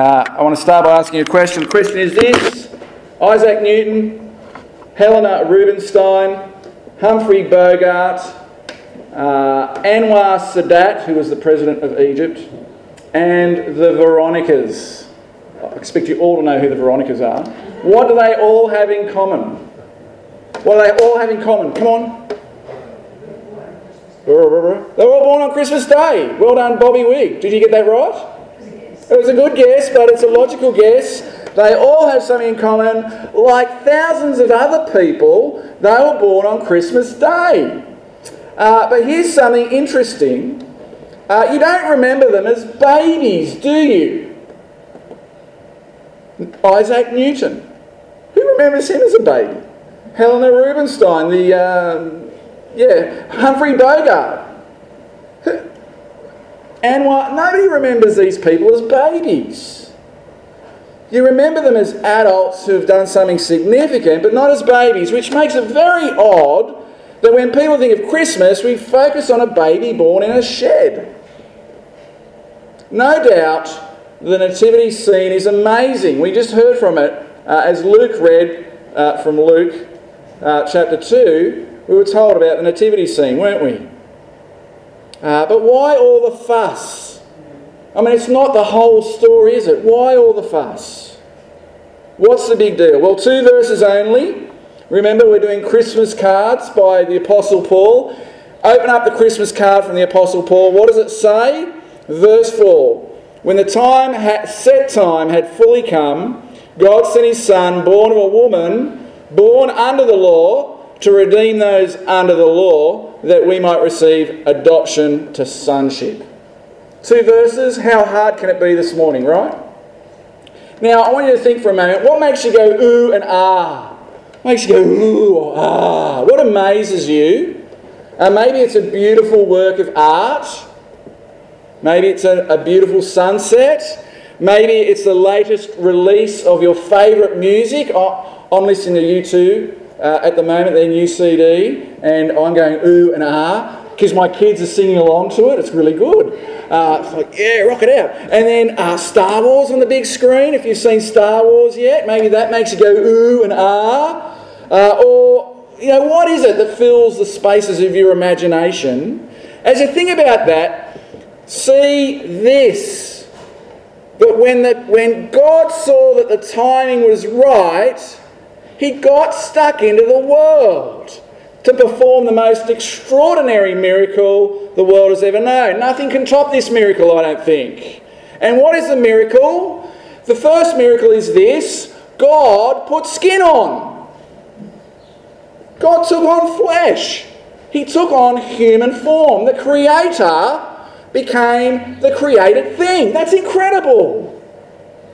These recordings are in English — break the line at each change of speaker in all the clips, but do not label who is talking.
Uh, I want to start by asking a question. The question is this Isaac Newton, Helena Rubinstein, Humphrey Bogart, uh, Anwar Sadat, who was the president of Egypt, and the Veronicas. I expect you all to know who the Veronicas are. What do they all have in common? What do they all have in common? Come on. They were all born on Christmas Day. Well done, Bobby Wig. Did you get that right? It was a good guess, but it's a logical guess. They all have something in common. Like thousands of other people, they were born on Christmas Day. Uh, but here's something interesting. Uh, you don't remember them as babies, do you? Isaac Newton. Who remembers him as a baby? Helena Rubinstein, the um, yeah, Humphrey Bogart. And what, nobody remembers these people as babies. You remember them as adults who have done something significant, but not as babies, which makes it very odd that when people think of Christmas, we focus on a baby born in a shed. No doubt the nativity scene is amazing. We just heard from it uh, as Luke read uh, from Luke uh, chapter 2. We were told about the nativity scene, weren't we? Uh, but why all the fuss? I mean, it's not the whole story, is it? Why all the fuss? What's the big deal? Well, two verses only. Remember, we're doing Christmas cards by the Apostle Paul. Open up the Christmas card from the Apostle Paul. What does it say? Verse 4. When the time had, set time had fully come, God sent his Son, born of a woman, born under the law, to redeem those under the law, that we might receive adoption to sonship. Two verses. How hard can it be this morning, right? Now, I want you to think for a moment what makes you go ooh and ah? What makes you go ooh or ah? What amazes you? Uh, maybe it's a beautiful work of art. Maybe it's a, a beautiful sunset. Maybe it's the latest release of your favourite music. I, I'm listening to U2 uh, at the moment, their new CD, and I'm going ooh and ah because my kids are singing along to it. It's really good. Uh, it's like, yeah, rock it out. And then uh, Star Wars on the big screen. If you've seen Star Wars yet, maybe that makes you go ooh and ah. Uh, or, you know, what is it that fills the spaces of your imagination? As you think about that, see this. That when, the, when God saw that the timing was right, he got stuck into the world to perform the most extraordinary miracle the world has ever known. Nothing can top this miracle, I don't think. And what is the miracle? The first miracle is this God put skin on. God took on flesh. He took on human form. The Creator became the created thing. That's incredible.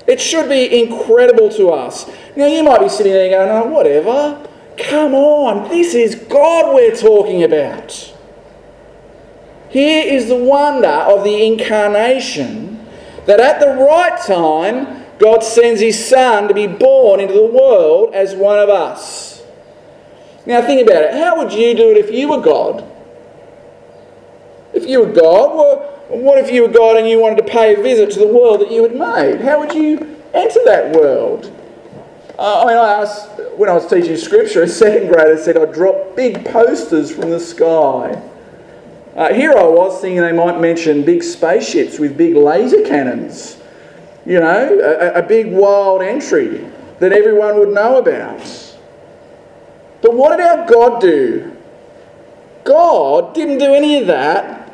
It should be incredible to us. Now, you might be sitting there going, oh, whatever. Come on, this is God we're talking about. Here is the wonder of the incarnation that at the right time, God sends His Son to be born into the world as one of us. Now, think about it. How would you do it if you were God? If you were God, well, what if you were God and you wanted to pay a visit to the world that you had made? How would you enter that world? Uh, I mean, I asked, when I was teaching scripture, a second grader said I'd drop big posters from the sky. Uh, here I was thinking they might mention big spaceships with big laser cannons. You know, a, a big wild entry that everyone would know about. But what did our God do? God didn't do any of that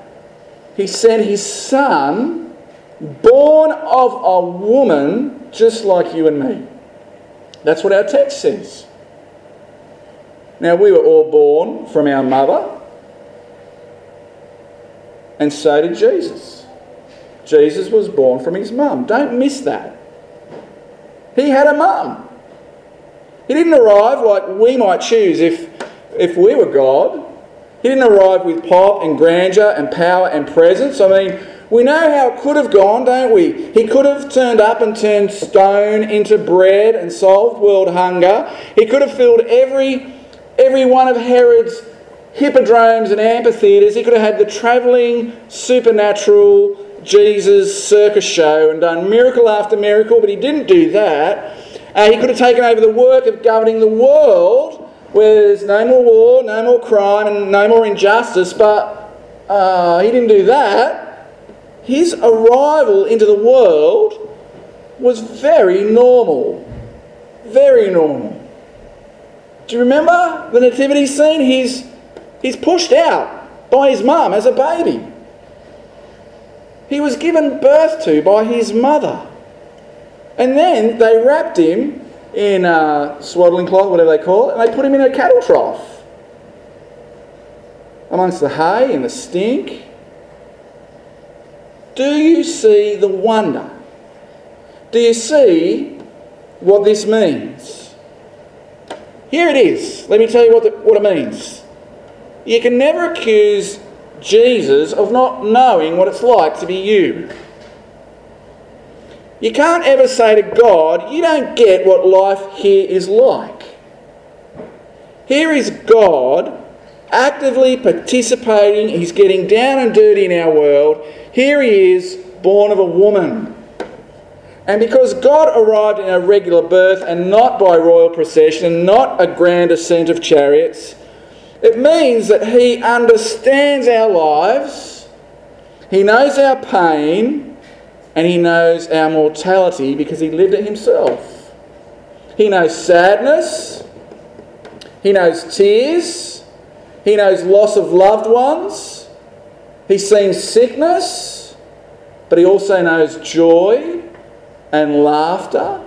he sent his son, born of a woman just like you and me. That's what our text says. Now, we were all born from our mother, and so did Jesus. Jesus was born from his mum. Don't miss that. He had a mum. He didn't arrive like we might choose if, if we were God. He didn't arrive with pomp and grandeur and power and presence. I mean, we know how it could have gone, don't we? He could have turned up and turned stone into bread and solved world hunger. He could have filled every, every one of Herod's hippodromes and amphitheatres. He could have had the travelling, supernatural Jesus' circus show and done miracle after miracle, but he didn't do that. Uh, he could have taken over the work of governing the world where there's no more war, no more crime, and no more injustice, but uh, he didn't do that. His arrival into the world was very normal. Very normal. Do you remember the nativity scene? He's, he's pushed out by his mum as a baby. He was given birth to by his mother. And then they wrapped him in a swaddling cloth, whatever they call it, and they put him in a cattle trough amongst the hay and the stink. Do you see the wonder? Do you see what this means? Here it is. Let me tell you what, the, what it means. You can never accuse Jesus of not knowing what it's like to be you. You can't ever say to God, You don't get what life here is like. Here is God actively participating, He's getting down and dirty in our world. Here He is, born of a woman. And because God arrived in a regular birth and not by royal procession, not a grand ascent of chariots, it means that He understands our lives, He knows our pain, and He knows our mortality because He lived it Himself. He knows sadness, He knows tears, He knows loss of loved ones, He's seen sickness, but He also knows joy and laughter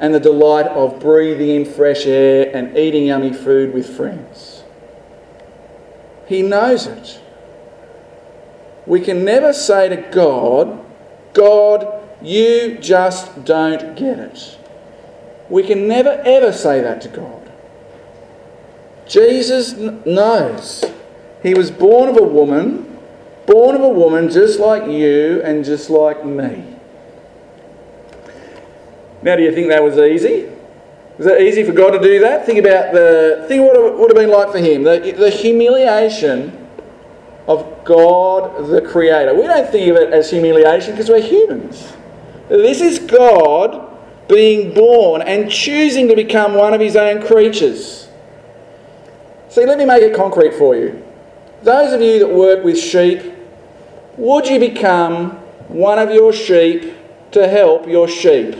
and the delight of breathing in fresh air and eating yummy food with friends. He knows it. We can never say to God, God, you just don't get it. We can never ever say that to God. Jesus knows. He was born of a woman, born of a woman just like you and just like me. Now, do you think that was easy? Was it easy for God to do that? Think about the think what it would have been like for him. The, the humiliation of God the Creator. We don't think of it as humiliation because we're humans. This is God being born and choosing to become one of his own creatures. See, let me make it concrete for you. Those of you that work with sheep, would you become one of your sheep to help your sheep?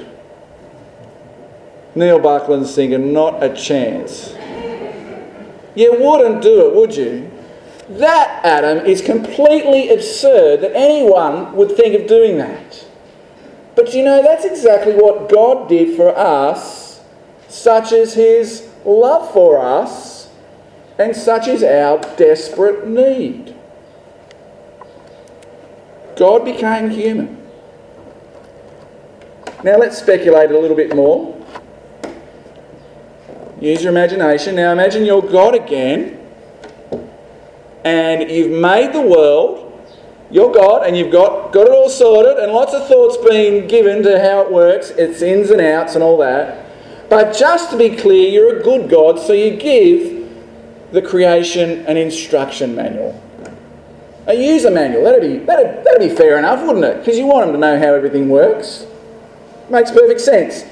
Neil Buckland's thinking, not a chance. You wouldn't do it, would you? That, Adam, is completely absurd that anyone would think of doing that. But you know, that's exactly what God did for us, such as His love for us, and such is our desperate need. God became human. Now let's speculate a little bit more. Use your imagination. Now imagine you're God again and you've made the world. You're God and you've got, got it all sorted and lots of thoughts being given to how it works, its ins and outs and all that. But just to be clear, you're a good God, so you give the creation an instruction manual. A user manual. That'd be, that'd, that'd be fair enough, wouldn't it? Because you want them to know how everything works. Makes perfect sense.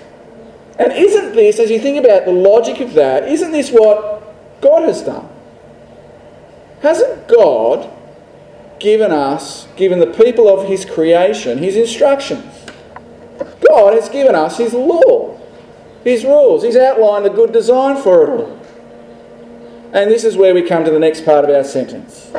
And isn't this, as you think about the logic of that, isn't this what God has done? Hasn't God given us, given the people of His creation, His instructions? God has given us His law, His rules. He's outlined a good design for it all. And this is where we come to the next part of our sentence.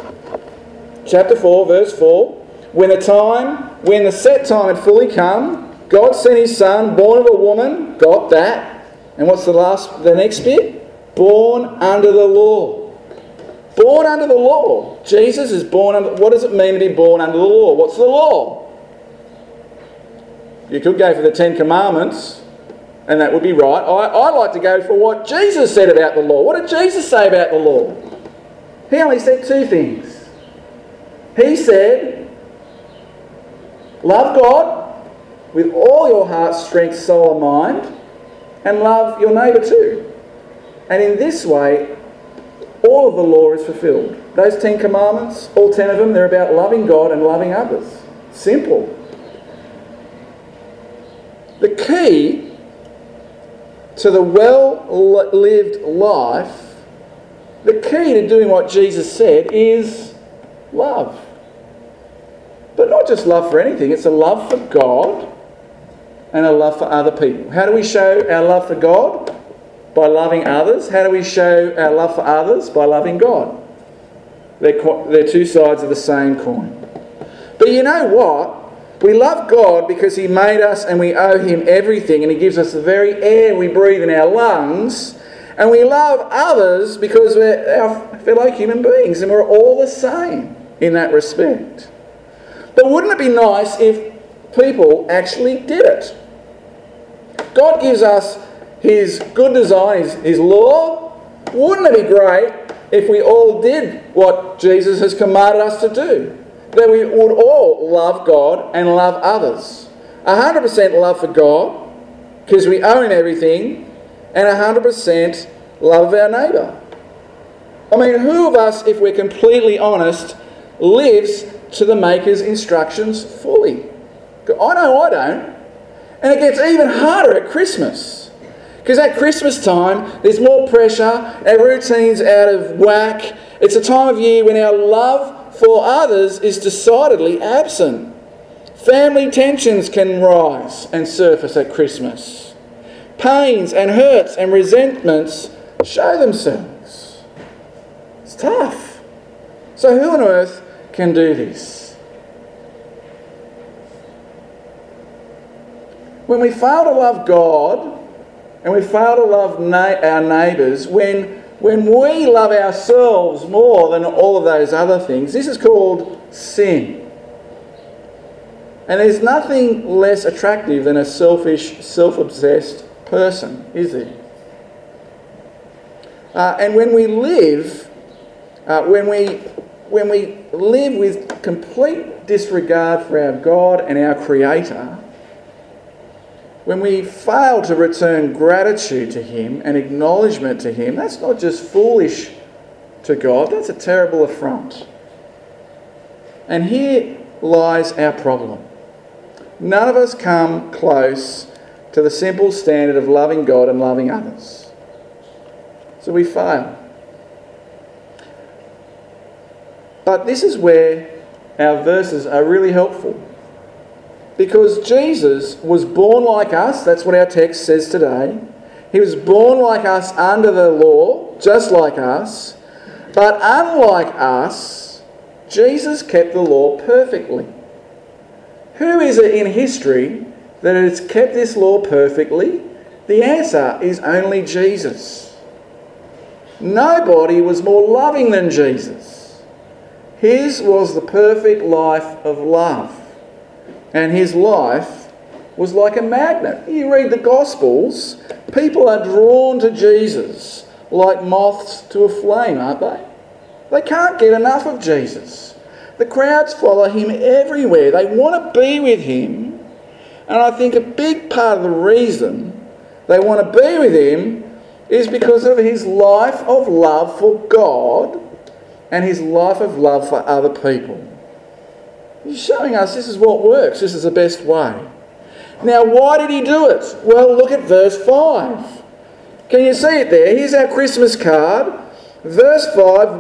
Chapter 4, verse 4. When the time, when the set time had fully come, God sent his son, born of a woman, got that. And what's the last the next bit? Born under the law. Born under the law. Jesus is born under what does it mean to be born under the law? What's the law? You could go for the Ten Commandments, and that would be right. I, I like to go for what Jesus said about the law. What did Jesus say about the law? He only said two things. He said, Love God with all your heart, strength, soul, and mind, and love your neighbour too. And in this way, all of the law is fulfilled. Those Ten Commandments, all ten of them, they're about loving God and loving others. simple. The key to the well lived life, the key to doing what Jesus said is love. But not just love for anything, it's a love for God and a love for other people. How do we show our love for God? By loving others. How do we show our love for others? By loving God. They're, they're two sides of the same coin. But you know what? We love God because He made us and we owe Him everything, and He gives us the very air we breathe in our lungs. And we love others because we're our fellow human beings and we're all the same in that respect. But wouldn't it be nice if people actually did it? God gives us His good design, His, his law. Wouldn't it be great if we all did what Jesus has commanded us to do? that we would all love God and love others. 100% love for God, because we owe Him everything, and 100% love of our neighbour. I mean, who of us, if we're completely honest, lives to the Maker's instructions fully? I know I don't. And it gets even harder at Christmas. Because at Christmas time, there's more pressure, our routine's out of whack. It's a time of year when our love for others is decidedly absent. Family tensions can rise and surface at Christmas. Pains and hurts and resentments show themselves. It's tough. So, who on earth can do this? When we fail to love God and we fail to love na- our neighbours, when when we love ourselves more than all of those other things, this is called sin. And there's nothing less attractive than a selfish, self obsessed person, is there? Uh, and when we live, uh, when, we, when we live with complete disregard for our God and our Creator, when we fail to return gratitude to Him and acknowledgement to Him, that's not just foolish to God, that's a terrible affront. And here lies our problem. None of us come close to the simple standard of loving God and loving others. So we fail. But this is where our verses are really helpful. Because Jesus was born like us, that's what our text says today. He was born like us under the law, just like us. But unlike us, Jesus kept the law perfectly. Who is it in history that has kept this law perfectly? The answer is only Jesus. Nobody was more loving than Jesus. His was the perfect life of love and his life was like a magnet. You read the Gospels, people are drawn to Jesus like moths to a flame, aren't they? They can't get enough of Jesus. The crowds follow him everywhere, they want to be with him. And I think a big part of the reason they want to be with him is because of his life of love for God and his life of love for other people. He's showing us this is what works, this is the best way. Now, why did he do it? Well, look at verse 5. Can you see it there? Here's our Christmas card. Verse 5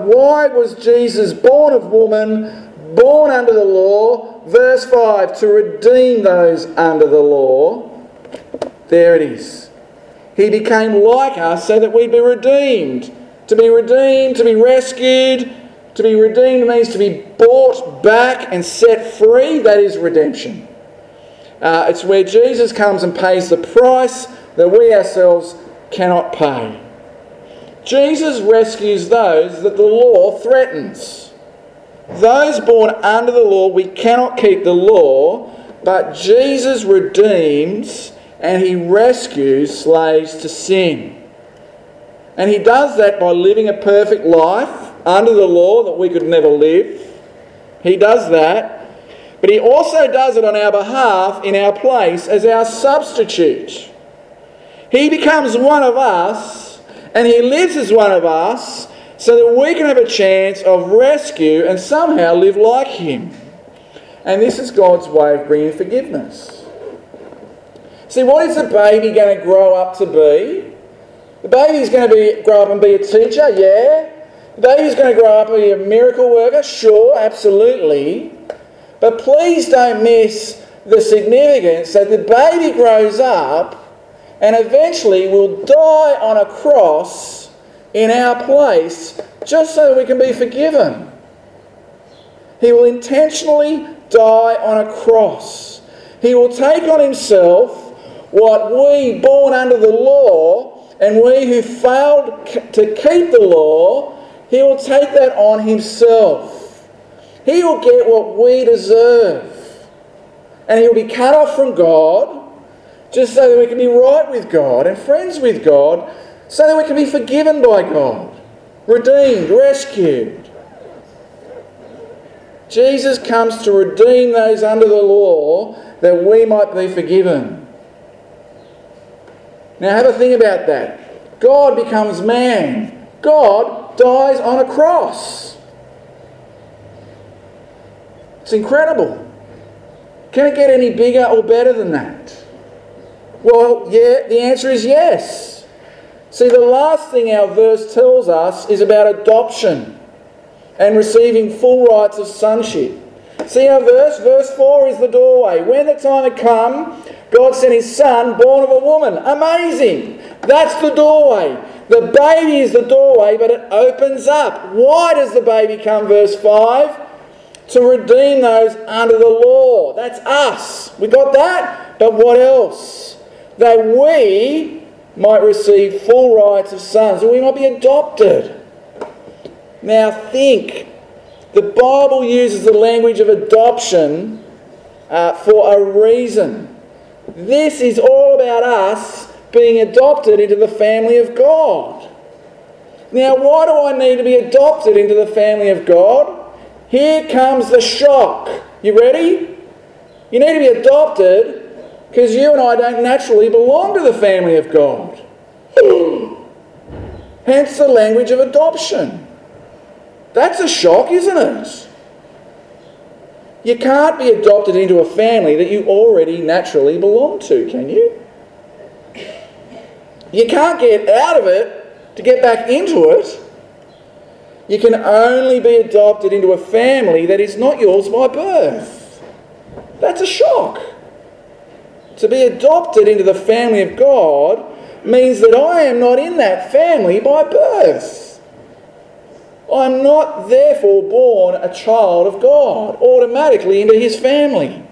Why was Jesus born of woman, born under the law? Verse 5 To redeem those under the law. There it is. He became like us so that we'd be redeemed. To be redeemed, to be rescued, to be redeemed means to be bought back and set free. That is redemption. Uh, it's where Jesus comes and pays the price that we ourselves cannot pay. Jesus rescues those that the law threatens. Those born under the law, we cannot keep the law, but Jesus redeems and he rescues slaves to sin. And he does that by living a perfect life under the law that we could never live. He does that. But he also does it on our behalf in our place as our substitute. He becomes one of us and he lives as one of us so that we can have a chance of rescue and somehow live like him. And this is God's way of bringing forgiveness. See, what is the baby going to grow up to be? The baby's going to be, grow up and be a teacher, yeah. Baby's going to grow up and be a miracle worker, sure, absolutely. But please don't miss the significance that the baby grows up and eventually will die on a cross in our place just so we can be forgiven. He will intentionally die on a cross. He will take on himself what we, born under the law, and we who failed to keep the law, he will take that on himself. He will get what we deserve. And he'll be cut off from God just so that we can be right with God and friends with God, so that we can be forgiven by God, redeemed, rescued. Jesus comes to redeem those under the law that we might be forgiven. Now, have a think about that. God becomes man, God dies on a cross. It's incredible. Can it get any bigger or better than that? Well, yeah, the answer is yes. See, the last thing our verse tells us is about adoption and receiving full rights of sonship. See our verse? Verse 4 is the doorway. When the time had come, God sent his son, born of a woman. Amazing! That's the doorway. The baby is the doorway, but it opens up. Why does the baby come? Verse 5 to redeem those under the law. That's us. We got that? But what else? That we might receive full rights of sons, that we might be adopted. Now think the Bible uses the language of adoption uh, for a reason. This is all about us being adopted into the family of God. Now, why do I need to be adopted into the family of God? Here comes the shock. You ready? You need to be adopted because you and I don't naturally belong to the family of God. Hence the language of adoption. That's a shock, isn't it? You can't be adopted into a family that you already naturally belong to, can you? You can't get out of it to get back into it. You can only be adopted into a family that is not yours by birth. That's a shock. To be adopted into the family of God means that I am not in that family by birth. I'm not therefore born a child of God automatically into his family.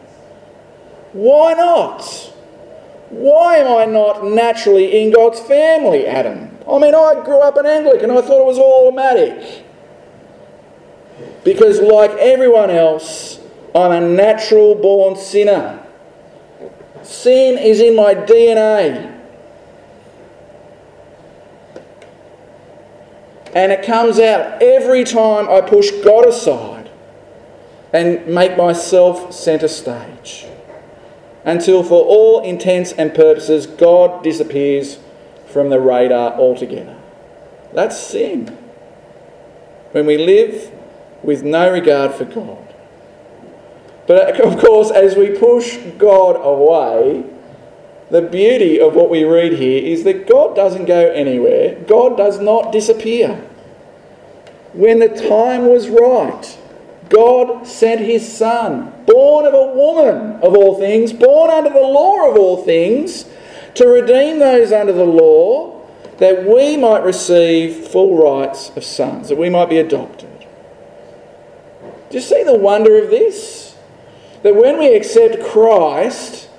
Why not? Why am I not naturally in God's family, Adam? I mean, I grew up an Anglican, I thought it was all automatic. Because, like everyone else, I'm a natural born sinner. Sin is in my DNA. And it comes out every time I push God aside and make myself centre stage. Until, for all intents and purposes, God disappears from the radar altogether. That's sin. When we live with no regard for God. But uh, of course, as we push God away, the beauty of what we read here is that God doesn't go anywhere, God does not disappear. When the time was right, God sent his Son, born of a woman of all things, born under the law of all things, to redeem those under the law, that we might receive full rights of sons, that we might be adopted. Do you see the wonder of this? That when we accept Christ,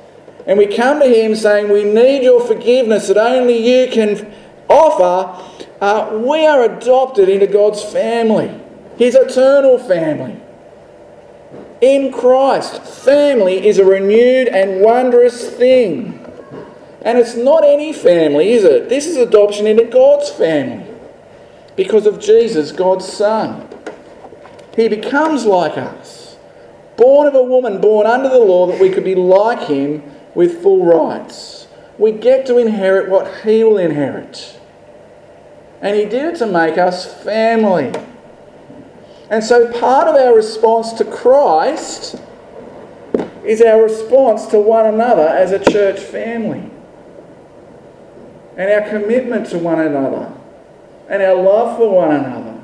and we come to Him saying, We need your forgiveness that only you can offer, uh, we are adopted into God's family, His eternal family. In Christ, family is a renewed and wondrous thing. And it's not any family, is it? This is adoption into God's family because of Jesus, God's Son. He becomes like us, born of a woman, born under the law, that we could be like Him with full rights. We get to inherit what He will inherit. And He did it to make us family. And so part of our response to Christ is our response to one another as a church family. And our commitment to one another. And our love for one another.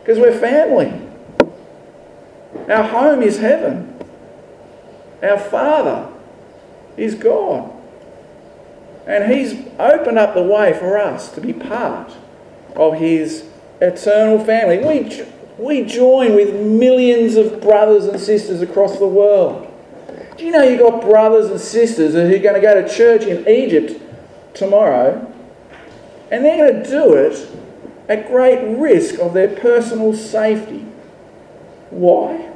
Because we're family. Our home is heaven. Our Father is God. And He's opened up the way for us to be part of His eternal family. We, we join with millions of brothers and sisters across the world. Do you know you've got brothers and sisters who are going to go to church in Egypt tomorrow and they're going to do it at great risk of their personal safety? Why?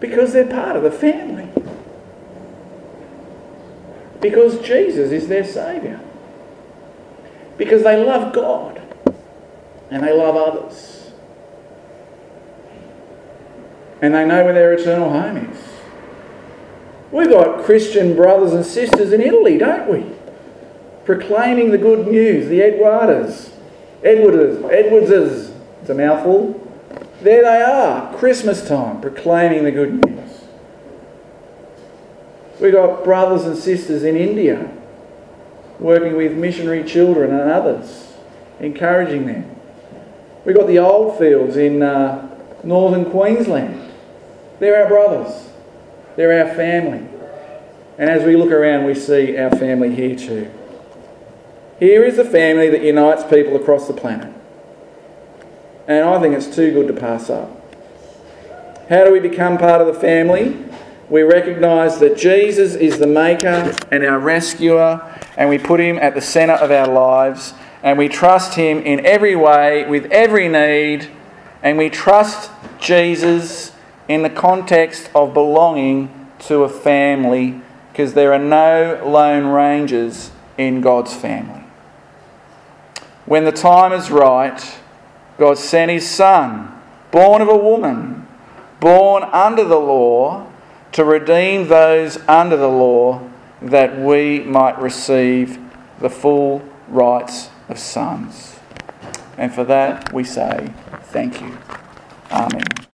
Because they're part of the family. Because Jesus is their Saviour. Because they love God and they love others. And they know where their eternal home is. We've got Christian brothers and sisters in Italy, don't we? Proclaiming the good news, the Edwardas. Edwards, Edwardses, it's a mouthful. There they are, Christmas time, proclaiming the good news. We've got brothers and sisters in India working with missionary children and others, encouraging them. We've got the old fields in uh, northern Queensland. They're our brothers, they're our family. And as we look around, we see our family here too. Here is a family that unites people across the planet. And I think it's too good to pass up. How do we become part of the family? We recognise that Jesus is the maker and our rescuer, and we put him at the centre of our lives, and we trust him in every way, with every need, and we trust Jesus in the context of belonging to a family, because there are no lone rangers in God's family. When the time is right, God sent his Son, born of a woman, born under the law to redeem those under the law that we might receive the full rights of sons. And for that we say thank you. Amen.